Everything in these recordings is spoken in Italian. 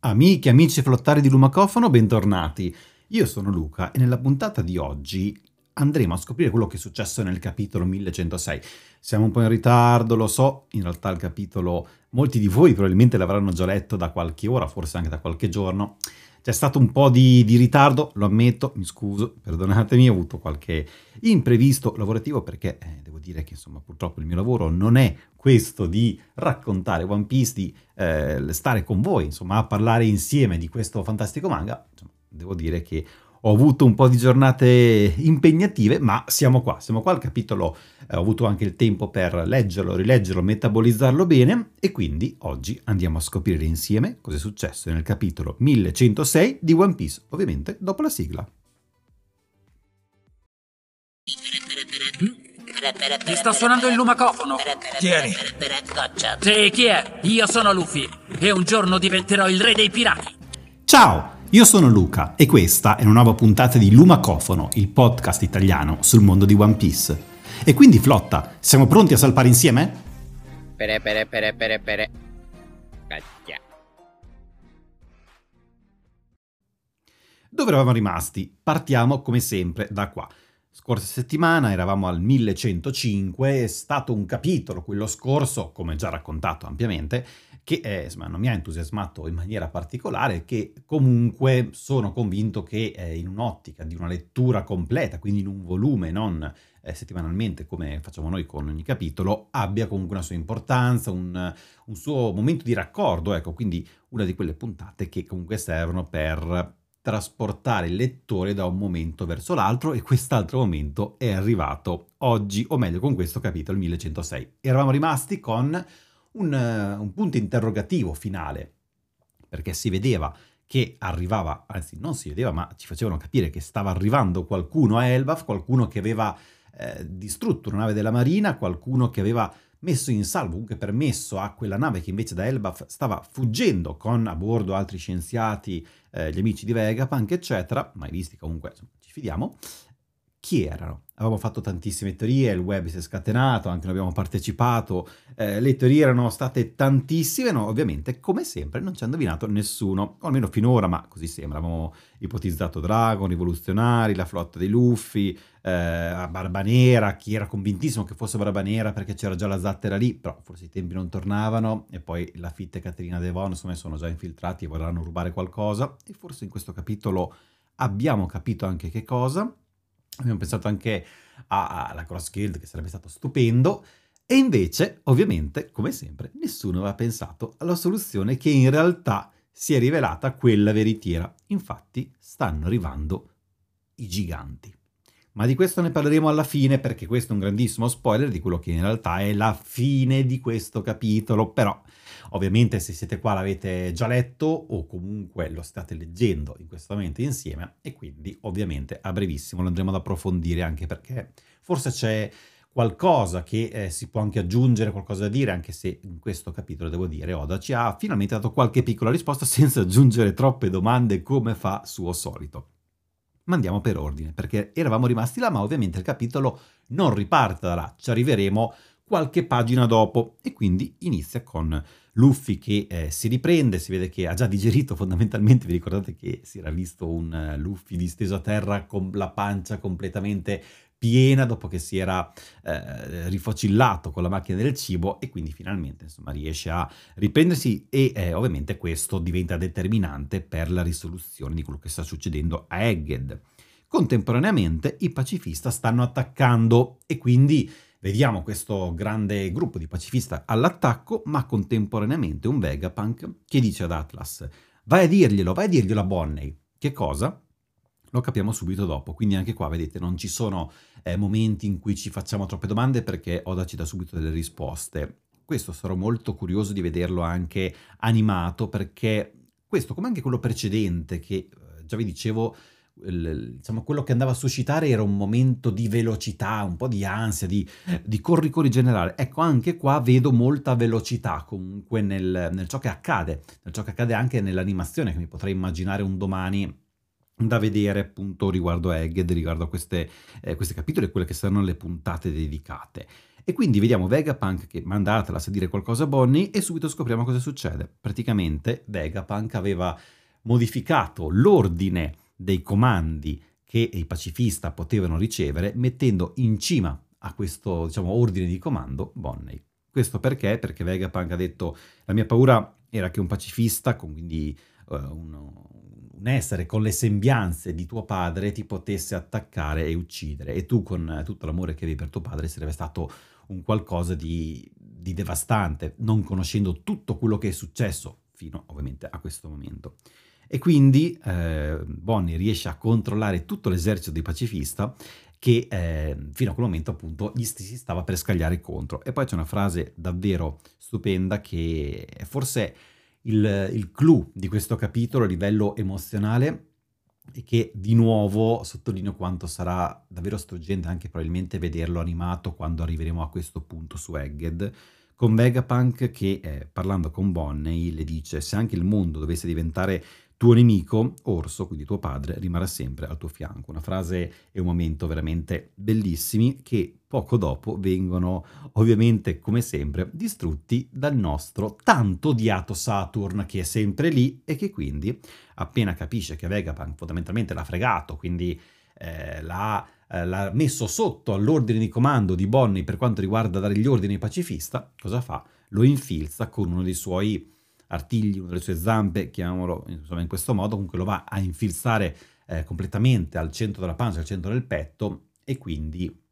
Amiche, amici flottari di Lumacofono, bentornati. Io sono Luca e nella puntata di oggi andremo a scoprire quello che è successo nel capitolo 1106. Siamo un po' in ritardo, lo so, in realtà il capitolo molti di voi probabilmente l'avranno già letto da qualche ora, forse anche da qualche giorno. C'è stato un po' di, di, ritardo, lo ammetto, mi scuso, perdonatemi, ho avuto qualche imprevisto lavorativo perché eh, devo dire che insomma purtroppo il mio lavoro non è questo di raccontare One Piece, di eh, stare con voi, insomma a parlare insieme di questo fantastico manga. Insomma, devo dire che ho avuto un po' di giornate impegnative, ma siamo qua, siamo qua al capitolo, eh, ho avuto anche il tempo per leggerlo, rileggerlo, metabolizzarlo bene e quindi oggi andiamo a scoprire insieme cosa è successo nel capitolo 1106 di One Piece, ovviamente dopo la sigla. Ti sta suonando il lumacofono. Tieni. Sì, chi è? Io sono Luffy e un giorno diventerò il re dei pirati. Ciao! Io sono Luca e questa è una nuova puntata di Lumacofono, il podcast italiano sul mondo di One Piece. E quindi flotta, siamo pronti a salpare insieme? Pere pere pere pere pere. Cacchia. Dove eravamo rimasti? Partiamo come sempre da qua. Scorsa settimana eravamo al 1105, è stato un capitolo, quello scorso, come già raccontato ampiamente, che eh, insomma, non mi ha entusiasmato in maniera particolare, che comunque sono convinto che eh, in un'ottica di una lettura completa, quindi in un volume, non eh, settimanalmente come facciamo noi con ogni capitolo, abbia comunque una sua importanza, un, un suo momento di raccordo, ecco, quindi una di quelle puntate che comunque servono per trasportare il lettore da un momento verso l'altro e quest'altro momento è arrivato oggi, o meglio con questo capitolo 1106. Eravamo rimasti con un, uh, un punto interrogativo finale, perché si vedeva che arrivava, anzi non si vedeva, ma ci facevano capire che stava arrivando qualcuno a Elbaf, qualcuno che aveva eh, distrutto una nave della Marina, qualcuno che aveva messo in salvo, comunque permesso a quella nave che invece da Elbaf stava fuggendo con a bordo altri scienziati, eh, gli amici di Vegapunk, eccetera, mai visti comunque, insomma, ci fidiamo, chi erano? Avevamo fatto tantissime teorie, il web si è scatenato, anche noi abbiamo partecipato, eh, le teorie erano state tantissime, no, ovviamente come sempre non ci ha indovinato nessuno, o almeno finora, ma così sembra, avevamo ipotizzato Dragon, rivoluzionari, la flotta dei Luffy, eh, Barba Nera, chi era convintissimo che fosse Barba Nera perché c'era già la zattera lì, però forse i tempi non tornavano e poi la Fitte e Caterina Devon insomma sono già infiltrati e vorranno rubare qualcosa e forse in questo capitolo abbiamo capito anche che cosa Abbiamo pensato anche alla Cross Guild, che sarebbe stato stupendo. E invece, ovviamente, come sempre, nessuno aveva pensato alla soluzione che in realtà si è rivelata quella veritiera. Infatti, stanno arrivando i giganti. Ma di questo ne parleremo alla fine perché questo è un grandissimo spoiler di quello che in realtà è la fine di questo capitolo, però ovviamente se siete qua l'avete già letto o comunque lo state leggendo in questo momento insieme e quindi ovviamente a brevissimo lo andremo ad approfondire anche perché forse c'è qualcosa che eh, si può anche aggiungere, qualcosa da dire, anche se in questo capitolo devo dire Oda ci ha finalmente dato qualche piccola risposta senza aggiungere troppe domande come fa suo solito ma andiamo per ordine, perché eravamo rimasti là, ma ovviamente il capitolo non riparte da là, ci arriveremo qualche pagina dopo. E quindi inizia con Luffy che eh, si riprende, si vede che ha già digerito fondamentalmente, vi ricordate che si era visto un uh, Luffy disteso a terra con la pancia completamente piena dopo che si era eh, rifocillato con la macchina del cibo e quindi finalmente insomma, riesce a riprendersi e eh, ovviamente questo diventa determinante per la risoluzione di quello che sta succedendo a Egghead. Contemporaneamente i pacifista stanno attaccando e quindi vediamo questo grande gruppo di pacifista all'attacco, ma contemporaneamente un Vegapunk che dice ad Atlas vai a dirglielo, vai a dirglielo a Bonney. Che cosa? Lo capiamo subito dopo, quindi anche qua vedete non ci sono eh, momenti in cui ci facciamo troppe domande perché Oda ci dà subito delle risposte. Questo sarò molto curioso di vederlo anche animato perché questo, come anche quello precedente che eh, già vi dicevo, il, diciamo, quello che andava a suscitare era un momento di velocità, un po' di ansia, di, di corri corri generale. Ecco, anche qua vedo molta velocità comunque nel, nel ciò che accade, nel ciò che accade anche nell'animazione, che mi potrei immaginare un domani da vedere appunto riguardo a Egged, riguardo a queste, eh, questi capitoli e quelle che saranno le puntate dedicate. E quindi vediamo Vegapunk che manda Atlas a dire qualcosa a Bonnie e subito scopriamo cosa succede. Praticamente Vegapunk aveva modificato l'ordine dei comandi che i pacifista potevano ricevere mettendo in cima a questo diciamo, ordine di comando Bonnie. Questo perché? Perché Vegapunk ha detto la mia paura era che un pacifista, quindi uh, un, un, essere con le sembianze di tuo padre, ti potesse attaccare e uccidere e tu con tutto l'amore che avevi per tuo padre sarebbe stato un qualcosa di, di devastante, non conoscendo tutto quello che è successo fino ovviamente a questo momento. E quindi eh, Bonnie riesce a controllare tutto l'esercito dei pacifista che eh, fino a quel momento appunto gli si stava per scagliare contro. E poi c'è una frase davvero stupenda che forse il, il clou di questo capitolo a livello emozionale e che di nuovo sottolineo quanto sarà davvero struggente anche probabilmente vederlo animato quando arriveremo a questo punto su Egged, con Vegapunk che eh, parlando con Bonnie le dice se anche il mondo dovesse diventare tuo nemico, Orso, quindi tuo padre, rimarrà sempre al tuo fianco. Una frase e un momento veramente bellissimi che poco dopo vengono ovviamente, come sempre, distrutti dal nostro tanto odiato Saturn che è sempre lì e che quindi, appena capisce che Vegapunk fondamentalmente l'ha fregato, quindi eh, l'ha, eh, l'ha messo sotto all'ordine di comando di Bonnie per quanto riguarda dare gli ordini pacifista, cosa fa? Lo infilza con uno dei suoi artigli, una delle sue zampe, chiamiamolo insomma, in questo modo, comunque lo va a infilzare eh, completamente al centro della pancia, al centro del petto e quindi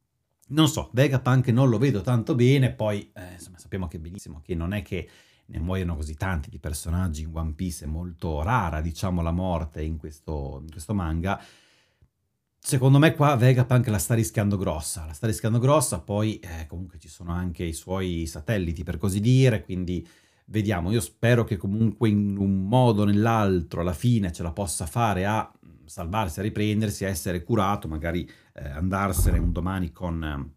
non so, Vegapunk non lo vedo tanto bene, poi eh, insomma, sappiamo che benissimo che non è che ne muoiono così tanti di personaggi in One Piece, è molto rara diciamo la morte in questo, in questo manga. Secondo me qua Vegapunk la sta rischiando grossa, la sta rischiando grossa, poi eh, comunque ci sono anche i suoi satelliti per così dire, quindi Vediamo, io spero che comunque in un modo o nell'altro alla fine ce la possa fare a salvarsi, a riprendersi, a essere curato, magari eh, andarsene un domani con,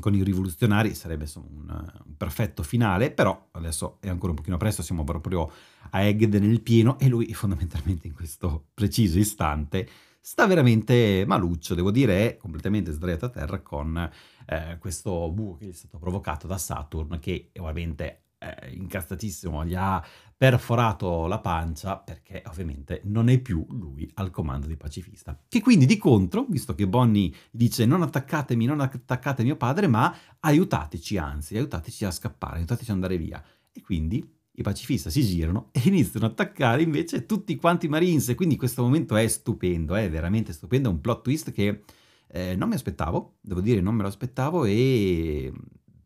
con i rivoluzionari sarebbe insomma, un, un, perfetto finale, però adesso è ancora un pochino presto, siamo proprio a Egged nel pieno e lui fondamentalmente in questo preciso istante sta veramente maluccio, devo dire, è completamente sdraiato a terra con eh, questo buco che gli è stato provocato da Saturn che ovviamente eh, incazzatissimo, gli ha perforato la pancia perché ovviamente non è più lui al comando di pacifista. Che quindi di contro, visto che Bonnie dice non attaccatemi, non attaccate mio padre, ma aiutateci, anzi, aiutateci a scappare, aiutateci ad andare via. E quindi i pacifista si girano e iniziano ad attaccare invece tutti quanti i Marines. E quindi questo momento è stupendo, è veramente stupendo, è un plot twist che eh, non mi aspettavo, devo dire non me lo aspettavo e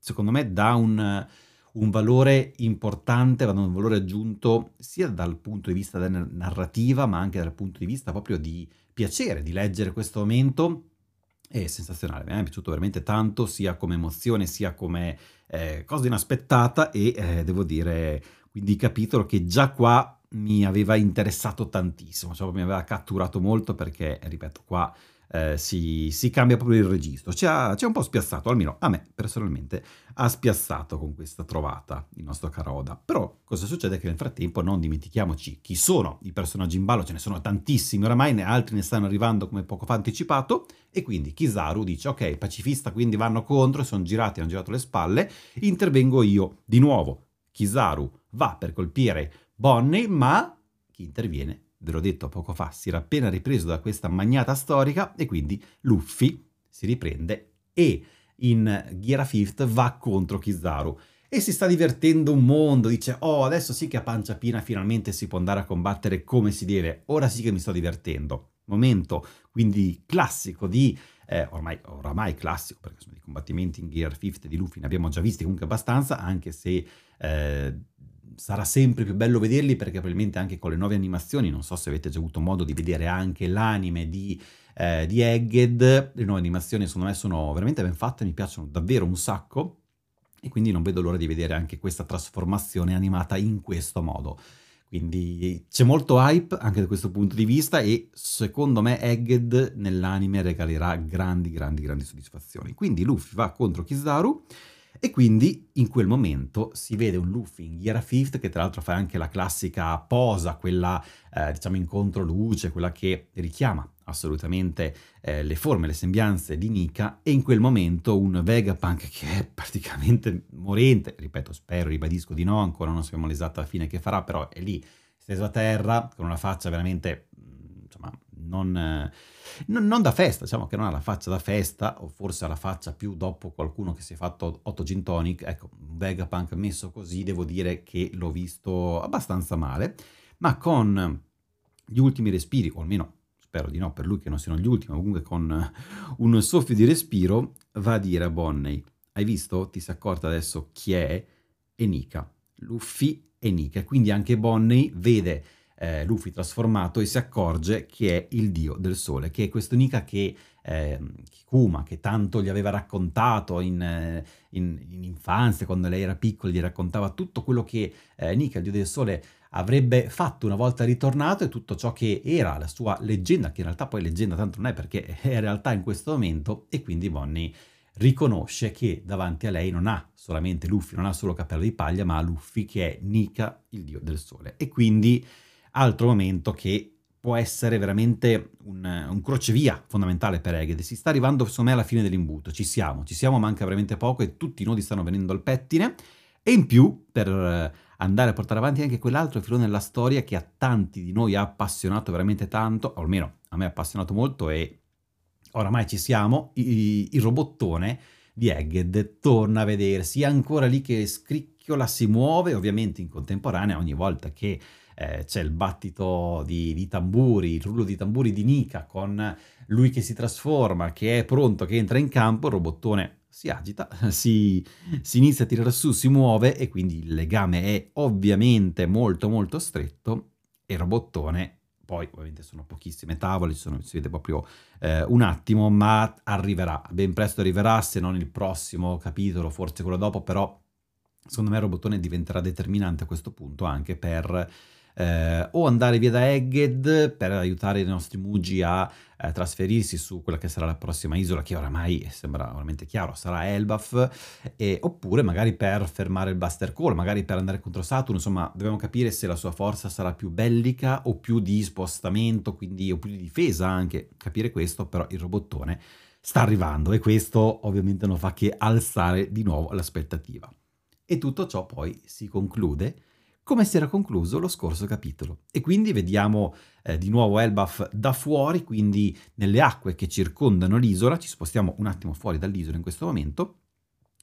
secondo me dà un un valore importante, un valore aggiunto sia dal punto di vista della narrativa, ma anche dal punto di vista proprio di piacere di leggere questo momento. È sensazionale, mi è piaciuto veramente tanto, sia come emozione, sia come eh, cosa inaspettata e eh, devo dire, quindi capitolo che già qua mi aveva interessato tantissimo, cioè mi aveva catturato molto perché, ripeto, qua eh, si, si, cambia proprio il registro. Ci ha, ci ha, un po' spiazzato, almeno a me personalmente ha spiazzato con questa trovata il nostro caro Oda. Però cosa succede? Che nel frattempo non dimentichiamoci chi sono i personaggi in ballo, ce ne sono tantissimi oramai, ne, altri ne stanno arrivando come poco fa anticipato, e quindi Kizaru dice ok, pacifista quindi vanno contro, sono girati, hanno girato le spalle, intervengo io di nuovo. Kizaru va per colpire Bonnie, ma chi interviene ve l'ho detto poco fa, si era appena ripreso da questa magnata storica e quindi Luffy si riprende e in Ghira Fifth va contro Kizaru e si sta divertendo un mondo, dice oh adesso sì che a pancia piena finalmente si può andare a combattere come si deve, ora sì che mi sto divertendo. Momento quindi classico di, eh, ormai, oramai classico perché sono i combattimenti in Gear Fifth di Luffy ne abbiamo già visti comunque abbastanza anche se eh, sarà sempre più bello vederli perché probabilmente anche con le nuove animazioni, non so se avete già avuto modo di vedere anche l'anime di, eh, di Egged, le nuove animazioni secondo me sono veramente ben fatte, mi piacciono davvero un sacco e quindi non vedo l'ora di vedere anche questa trasformazione animata in questo modo. Quindi c'è molto hype anche da questo punto di vista e secondo me Egged nell'anime regalerà grandi, grandi, grandi soddisfazioni. Quindi Luffy va contro Kizaru E quindi in quel momento si vede un Luffy in Gear Fifth che tra l'altro fa anche la classica posa, quella eh, diciamo incontro luce, quella che richiama assolutamente eh, le forme, le sembianze di Nika e in quel momento un Vegapunk che è praticamente morente, ripeto, spero, ribadisco di no, ancora non sappiamo l'esatta fine che farà, però è lì steso a terra con una faccia veramente non, eh, non, non, da festa, diciamo che non ha la faccia da festa, o forse ha la faccia più dopo qualcuno che si è fatto 8 gin tonic, ecco, Vegapunk messo così, devo dire che l'ho visto abbastanza male, ma con gli ultimi respiri, o almeno spero di no per lui che non siano gli ultimi, ma comunque con un soffio di respiro, va a dire a Bonney, hai visto? Ti sei accorta adesso chi è? E Nika. Luffy e Nika. Quindi anche Bonney vede eh, Luffy trasformato e si accorge che è il dio del sole, che è questo Nika che eh, Kuma, che tanto gli aveva raccontato in, eh, in, in, infanzia, quando lei era piccola, gli raccontava tutto quello che eh, Nika, il dio del sole, avrebbe fatto una volta ritornato e tutto ciò che era la sua leggenda, che in realtà poi leggenda tanto non è perché è realtà in questo momento, e quindi Bonnie riconosce che davanti a lei non ha solamente Luffy, non ha solo Cappello di Paglia, ma Luffy che è Nika, il dio del sole. E quindi altro momento che può essere veramente un, un crocevia fondamentale per Egged. Si sta arrivando, secondo me, alla fine dell'imbuto. Ci siamo, ci siamo, manca veramente poco e tutti i nodi stanno venendo al pettine. E in più, per eh, andare a portare avanti anche quell'altro filone della storia che a tanti di noi ha appassionato veramente tanto, o almeno a me ha appassionato molto e oramai ci siamo, il, il robottone di Egged torna a vedersi, è ancora lì che scricchiola, si muove, ovviamente in contemporanea ogni volta che eh, c'è il battito di, di, tamburi, il rullo di tamburi di Nika con lui che si trasforma, che è pronto, che entra in campo, il robottone si agita, si, si inizia a tirare su, si muove e quindi il legame è ovviamente molto molto stretto e il robottone poi ovviamente sono pochissime tavole, sono, si vede proprio eh, un attimo, ma arriverà, ben presto arriverà, se non il prossimo capitolo, forse quello dopo, però secondo me il robottone diventerà determinante a questo punto anche per eh, o andare via da Egged per aiutare i nostri Mugi a eh, trasferirsi su quella che sarà la prossima isola, che oramai sembra veramente chiaro, sarà Elbaf, e, oppure magari per fermare il Buster Call, magari per andare contro Saturn, insomma dobbiamo capire se la sua forza sarà più bellica o più di spostamento, quindi o più di difesa anche, capire questo, però il robottone sta arrivando e questo ovviamente non fa che alzare di nuovo l'aspettativa. E tutto ciò poi si conclude come si era concluso lo scorso capitolo. E quindi vediamo eh, di nuovo Elbaf da fuori, quindi nelle acque che circondano l'isola, ci spostiamo un attimo fuori dall'isola in questo momento,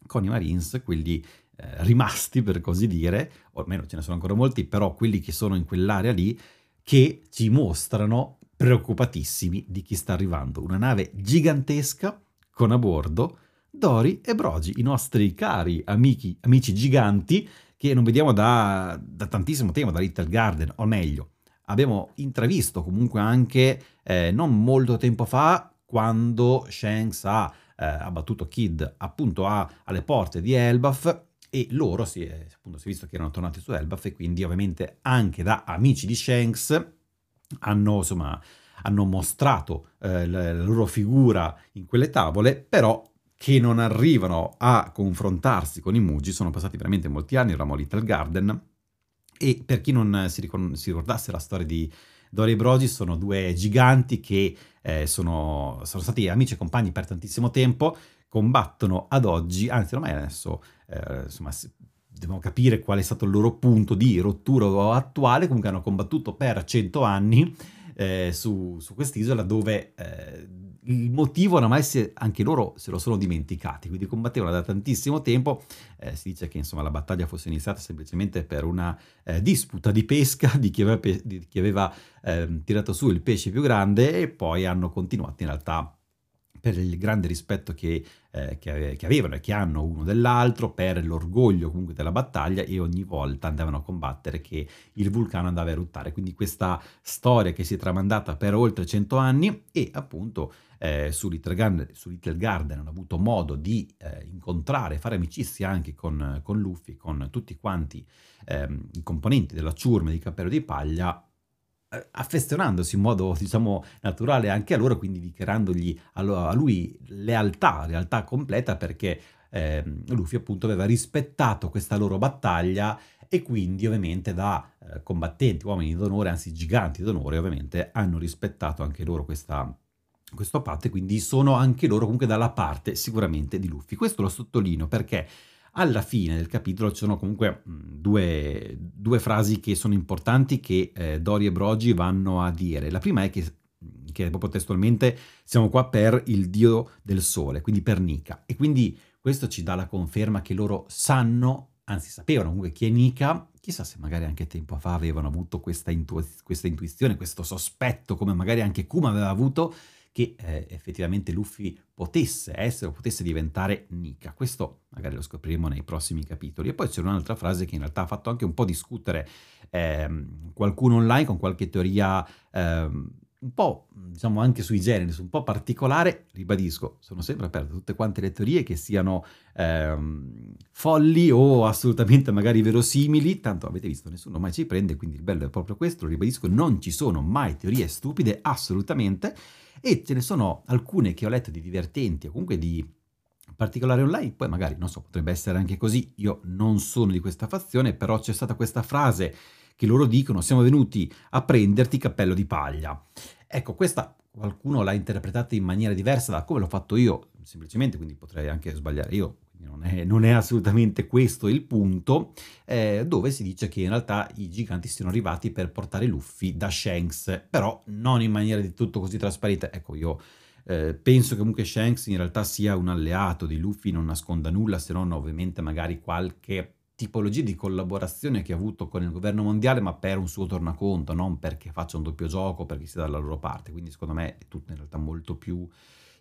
con i Marines, quelli eh, rimasti per così dire, o almeno ce ne sono ancora molti, però quelli che sono in quell'area lì, che ci mostrano preoccupatissimi di chi sta arrivando. Una nave gigantesca con a bordo Dori e Brogi, i nostri cari amici, amici giganti che non vediamo da, da tantissimo tempo, da Little Garden, o meglio, abbiamo intravisto comunque anche eh, non molto tempo fa quando Shanks ha eh, abbattuto Kid appunto a, alle porte di Elbaf e loro si è, appunto, si è visto che erano tornati su Elbaf e quindi ovviamente anche da amici di Shanks hanno insomma hanno mostrato eh, la, la loro figura in quelle tavole però che non arrivano a confrontarsi con i Mugi, sono passati veramente molti anni, eravamo a Little Garden, e per chi non si, ricor- si ricordasse la storia di Dori e Brogi, sono due giganti che eh, sono, sono, stati amici e compagni per tantissimo tempo, combattono ad oggi, anzi ormai adesso, eh, insomma, dobbiamo capire qual è stato il loro punto di rottura attuale, comunque hanno combattuto per cento anni eh, su, su quest'isola dove eh, il motivo oramai si, anche loro se lo sono dimenticati, quindi combattevano da tantissimo tempo, eh, si dice che insomma, la battaglia fosse iniziata semplicemente per una eh, disputa di pesca di chi aveva, di chi aveva eh, tirato su il pesce più grande e poi hanno continuato in realtà per il grande rispetto che, eh, che, che, avevano e che hanno uno dell'altro, per l'orgoglio comunque della battaglia e ogni volta andavano a combattere che il vulcano andava a eruttare. Quindi questa storia che si è tramandata per oltre 100 anni e appunto eh, su, Little Garden, su, Little Garden, hanno avuto modo di eh, incontrare, fare amicizia anche con, con Luffy, con tutti quanti ehm, i componenti della ciurma di Cappello di Paglia, affezionandosi in modo diciamo naturale anche a loro, quindi dichiarandogli a lui lealtà, lealtà completa perché eh, Luffy appunto aveva rispettato questa loro battaglia e quindi ovviamente da eh, combattenti, uomini d'onore, anzi giganti d'onore, ovviamente hanno rispettato anche loro questa, questo patto e quindi sono anche loro comunque dalla parte sicuramente di Luffy. Questo lo sottolineo perché alla fine del capitolo ci sono comunque due, due frasi che sono importanti che eh, Dori e Brogi vanno a dire. La prima è che, che proprio testualmente siamo qua per il dio del sole, quindi per Nika. E quindi questo ci dà la conferma che loro sanno anzi sapevano comunque chi è Nika, chissà se magari anche tempo fa avevano avuto questa, intu- questa intuizione, questo sospetto, come magari anche Kuma aveva avuto, che eh, effettivamente Luffy potesse essere o potesse diventare Nika. Questo magari lo scopriremo nei prossimi capitoli. E poi c'è un'altra frase che in realtà ha fatto anche un po' discutere ehm, qualcuno online con qualche teoria ehm, un po', diciamo, anche sui generi, un po' particolare, ribadisco, sono sempre aperto a tutte quante le teorie che siano ehm, folli o assolutamente magari verosimili, tanto avete visto, nessuno mai ci prende, quindi il bello è proprio questo, ribadisco, non ci sono mai teorie stupide, assolutamente, e ce ne sono alcune che ho letto di divertenti o comunque di particolare online, poi magari, non so, potrebbe essere anche così, io non sono di questa fazione, però c'è stata questa frase che loro dicono siamo venuti a prenderti cappello di paglia. Ecco, questa qualcuno l'ha interpretata in maniera diversa da come l'ho fatto io, semplicemente, quindi potrei anche sbagliare io, non è, non è, assolutamente questo il punto, eh, dove si dice che in realtà i giganti siano arrivati per portare Luffy da Shanks, però non in maniera di tutto così trasparente. Ecco, io eh, penso che comunque Shanks in realtà sia un alleato di Luffy, non nasconda nulla, se non ovviamente magari qualche tipologie di collaborazione che ha avuto con il governo mondiale, ma per un suo tornaconto, non perché faccia un doppio gioco, perché sia dalla loro parte. Quindi secondo me è tutto in realtà molto più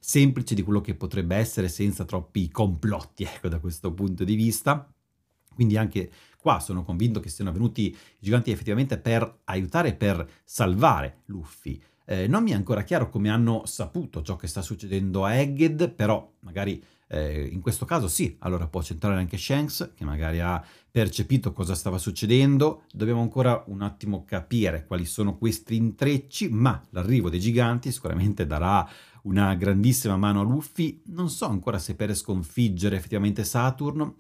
semplice di quello che potrebbe essere senza troppi complotti, ecco, da questo punto di vista. Quindi anche qua sono convinto che siano venuti i giganti effettivamente per aiutare, per salvare Luffy. Eh, non mi è ancora chiaro come hanno saputo ciò che sta succedendo a Egged, però magari eh, in questo caso sì, allora può centrare anche Shanks, che magari ha percepito cosa stava succedendo. Dobbiamo ancora un attimo capire quali sono questi intrecci, ma l'arrivo dei giganti sicuramente darà una grandissima mano a Luffy. Non so ancora se per sconfiggere effettivamente Saturn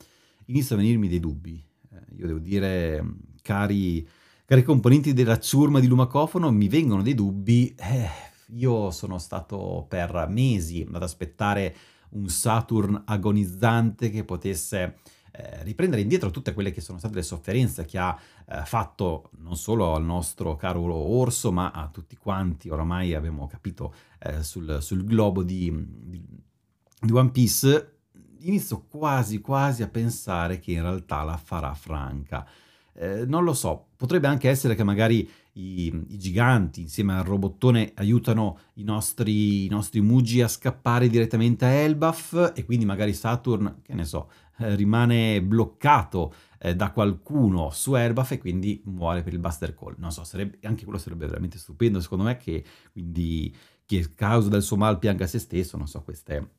iniziano a venirmi dei dubbi. Eh, io devo dire, cari, cari componenti della ciurma di Lumacofono, mi vengono dei dubbi. Eh, io sono stato per mesi ad aspettare un Saturn agonizzante che potesse eh, riprendere indietro tutte quelle che sono state le sofferenze che ha eh, fatto non solo al nostro caro orso, ma a tutti quanti, oramai abbiamo capito, eh, sul, sul, globo di, di, One Piece, inizio quasi quasi a pensare che in realtà la farà franca. Eh, non lo so, potrebbe anche essere che magari i, i, giganti insieme al robottone aiutano i nostri, i nostri Mugi a scappare direttamente a Elbaf e quindi magari Saturn, che ne so, rimane bloccato eh, da qualcuno su Elbaf e quindi muore per il Buster Call. Non so, sarebbe, anche quello sarebbe veramente stupendo secondo me che quindi chi è causa del suo mal pianga se stesso, non so, queste...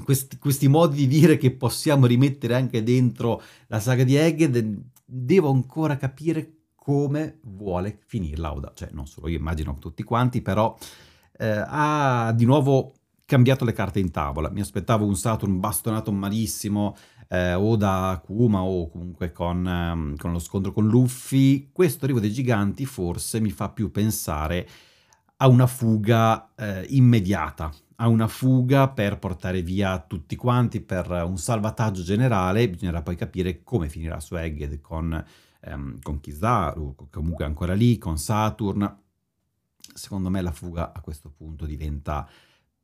Questi, questi, modi di dire che possiamo rimettere anche dentro la saga di Egged, devo ancora capire come vuole finirla Oda. Cioè, non solo io, immagino tutti quanti, però eh, ha di nuovo cambiato le carte in tavola. Mi aspettavo un Saturn bastonato malissimo, eh, o da Kuma o comunque con, um, con, lo scontro con Luffy. Questo arrivo dei giganti forse mi fa più pensare a una fuga eh, immediata, a una fuga per portare via tutti quanti, per un salvataggio generale. Bisognerà poi capire come finirà su Egged con ehm, con Kizaru, comunque ancora lì, con Saturn. Secondo me la fuga a questo punto diventa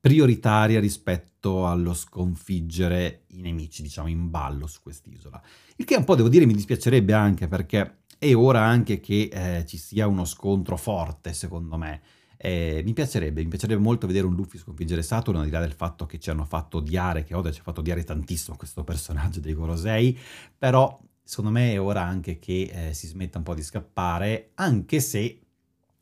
prioritaria rispetto allo sconfiggere i nemici, diciamo, in ballo su quest'isola. Il che un po' devo dire mi dispiacerebbe anche perché è ora anche che eh, ci sia uno scontro forte, secondo me. Eh, mi piacerebbe, mi piacerebbe molto vedere un Luffy sconfiggere Saturn, al di là del fatto che ci hanno fatto odiare, che Oda ci ha fatto odiare tantissimo questo personaggio dei Gorosei, però secondo me è ora anche che eh, si smetta un po' di scappare, anche se,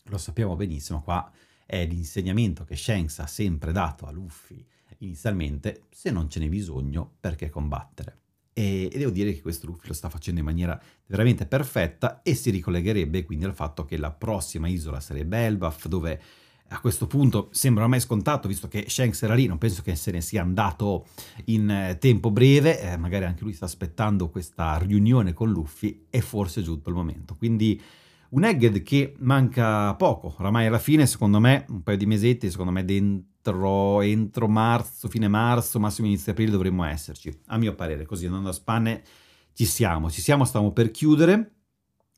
lo sappiamo benissimo, qua è l'insegnamento che Shanks ha sempre dato a Luffy inizialmente, se non ce n'è bisogno, perché combattere? E, devo dire che questo Luffy lo sta facendo in maniera veramente perfetta e si ricollegherebbe quindi al fatto che la prossima isola sarebbe Elbaf, dove a questo punto sembra ormai scontato, visto che Shanks era lì, non penso che se ne sia andato in eh, tempo breve, eh, magari anche lui sta aspettando questa riunione con Luffy e forse è giunto il momento. Quindi un Egged che manca poco, oramai alla fine, secondo me, un paio di mesetti, secondo me dentro, entro marzo, fine marzo, massimo inizio aprile dovremmo esserci, a mio parere, così andando a spanne ci siamo, ci siamo, stiamo per chiudere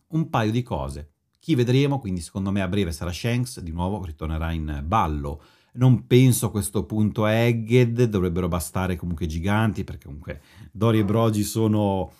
un paio di cose. Chi vedremo, quindi secondo me a breve sarà Shanks, di nuovo ritornerà in ballo. Non penso a questo punto a Egged, dovrebbero bastare comunque giganti, perché comunque Dori e Brogi sono,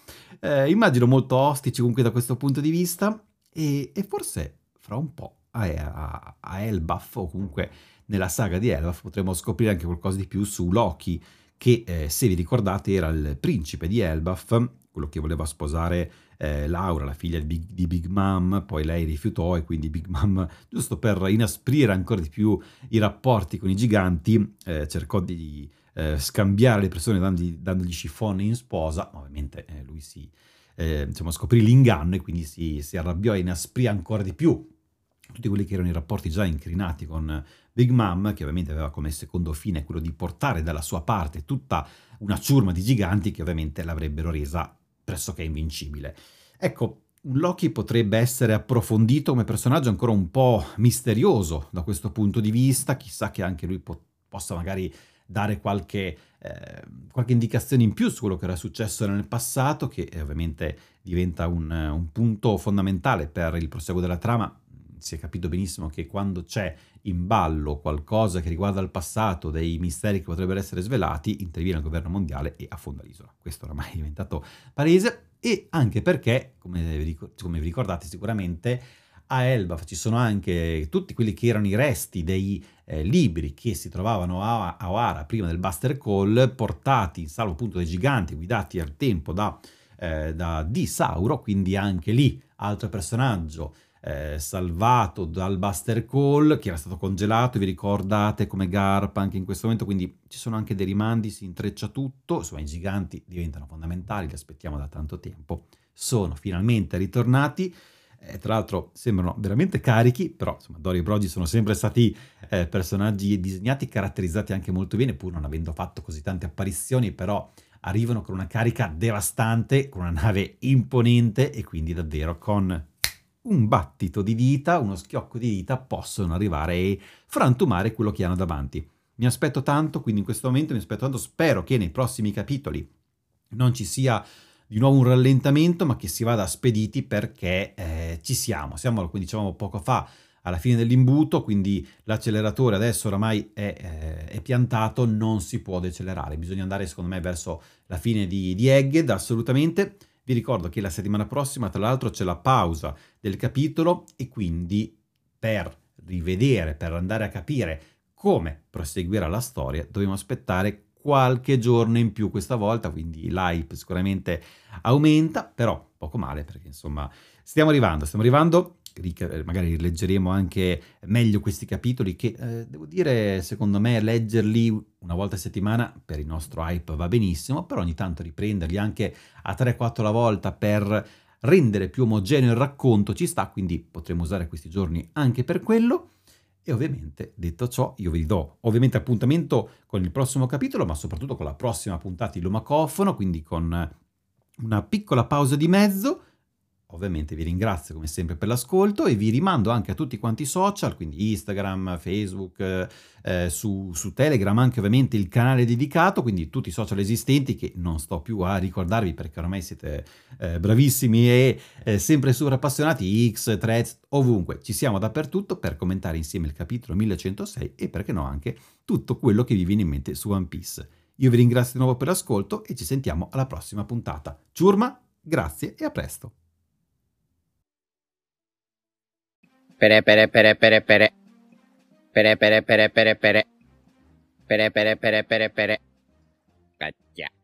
eh, immagino, molto ostici comunque da questo punto di vista, e, e forse fra un po' a, a, a Elbaf, o comunque nella saga di Elbaf, potremo scoprire anche qualcosa di più su Loki, che eh, se vi ricordate era il principe di Elbaf, quello che voleva sposare eh, Laura, la figlia di Big, di Big Mom, poi lei rifiutò e quindi Big Mom, giusto per inasprire ancora di più i rapporti con i giganti, eh, cercò di eh, scambiare le persone dandogli, dandogli scifone in sposa, ovviamente eh, lui si eh, diciamo, scoprì l'inganno e quindi si, si arrabbiò e inasprì ancora di più tutti quelli che erano i rapporti già incrinati con Big Mom, che ovviamente aveva come secondo fine quello di portare dalla sua parte tutta una ciurma di giganti che ovviamente l'avrebbero resa pressoché invincibile. Ecco, un Loki potrebbe essere approfondito come personaggio ancora un po' misterioso da questo punto di vista, chissà che anche lui po- possa magari dare qualche, eh, qualche, indicazione in più su quello che era successo nel passato, che ovviamente diventa un, un punto fondamentale per il proseguo della trama. Si è capito benissimo che quando c'è in ballo qualcosa che riguarda il passato, dei misteri che potrebbero essere svelati, interviene il governo mondiale e affonda l'isola. Questo oramai è diventato palese e anche perché, come vi ricordate sicuramente, a Elbaf ci sono anche tutti quelli che erano i resti dei eh, libri che si trovavano a, a Oara prima del Buster Call, portati in salvo appunto dai giganti, guidati al tempo da, eh, da Di Sauro, quindi anche lì altro personaggio eh, salvato dal Buster Call che era stato congelato, vi ricordate come Garp anche in questo momento, quindi ci sono anche dei rimandi, si intreccia tutto, insomma i giganti diventano fondamentali, li aspettiamo da tanto tempo, sono finalmente ritornati, eh, tra l'altro sembrano veramente carichi, però insomma Dory e Brogi sono sempre stati eh, personaggi disegnati, caratterizzati anche molto bene, pur non avendo fatto così tante apparizioni, però arrivano con una carica devastante, con una nave imponente e quindi davvero con un battito di dita, uno schiocco di dita possono arrivare e frantumare quello che hanno davanti. Mi aspetto tanto, quindi in questo momento mi aspetto tanto, spero che nei prossimi capitoli non ci sia di nuovo un rallentamento, ma che si vada spediti perché eh, ci siamo. Siamo, come dicevamo poco fa, alla fine dell'imbuto, quindi l'acceleratore adesso oramai è, eh, è, piantato, non si può decelerare. Bisogna andare, secondo me, verso la fine di, di Egged, assolutamente. Vi ricordo che la settimana prossima, tra l'altro, c'è la pausa del capitolo e quindi per rivedere, per andare a capire come proseguirà la storia, dobbiamo aspettare qualche giorno in più questa volta, quindi l'hype sicuramente aumenta, però poco male perché insomma stiamo arrivando, stiamo arrivando eh, magari rileggeremo anche meglio questi capitoli che eh, devo dire secondo me leggerli una volta a settimana per il nostro hype va benissimo però ogni tanto riprenderli anche a 3-4 alla volta per rendere più omogeneo il racconto ci sta quindi potremo usare questi giorni anche per quello e ovviamente detto ciò io vi do ovviamente appuntamento con il prossimo capitolo ma soprattutto con la prossima puntata di Lomacofono quindi con una piccola pausa di mezzo Ovviamente vi ringrazio come sempre per l'ascolto e vi rimando anche a tutti quanti i social, quindi Instagram, Facebook, eh, su, su, Telegram anche ovviamente il canale dedicato, quindi tutti i social esistenti che non sto più a ricordarvi perché ormai siete eh, bravissimi e eh, sempre super appassionati, X, Threads, ovunque, ci siamo dappertutto per commentare insieme il capitolo 1106 e perché no anche tutto quello che vi viene in mente su One Piece. Io vi ringrazio di nuovo per l'ascolto e ci sentiamo alla prossima puntata. Ciurma, grazie e a presto. Pere pere pere pere pere. Pere pere pere pere pere. Pere pere pere pere pere. Cacchia.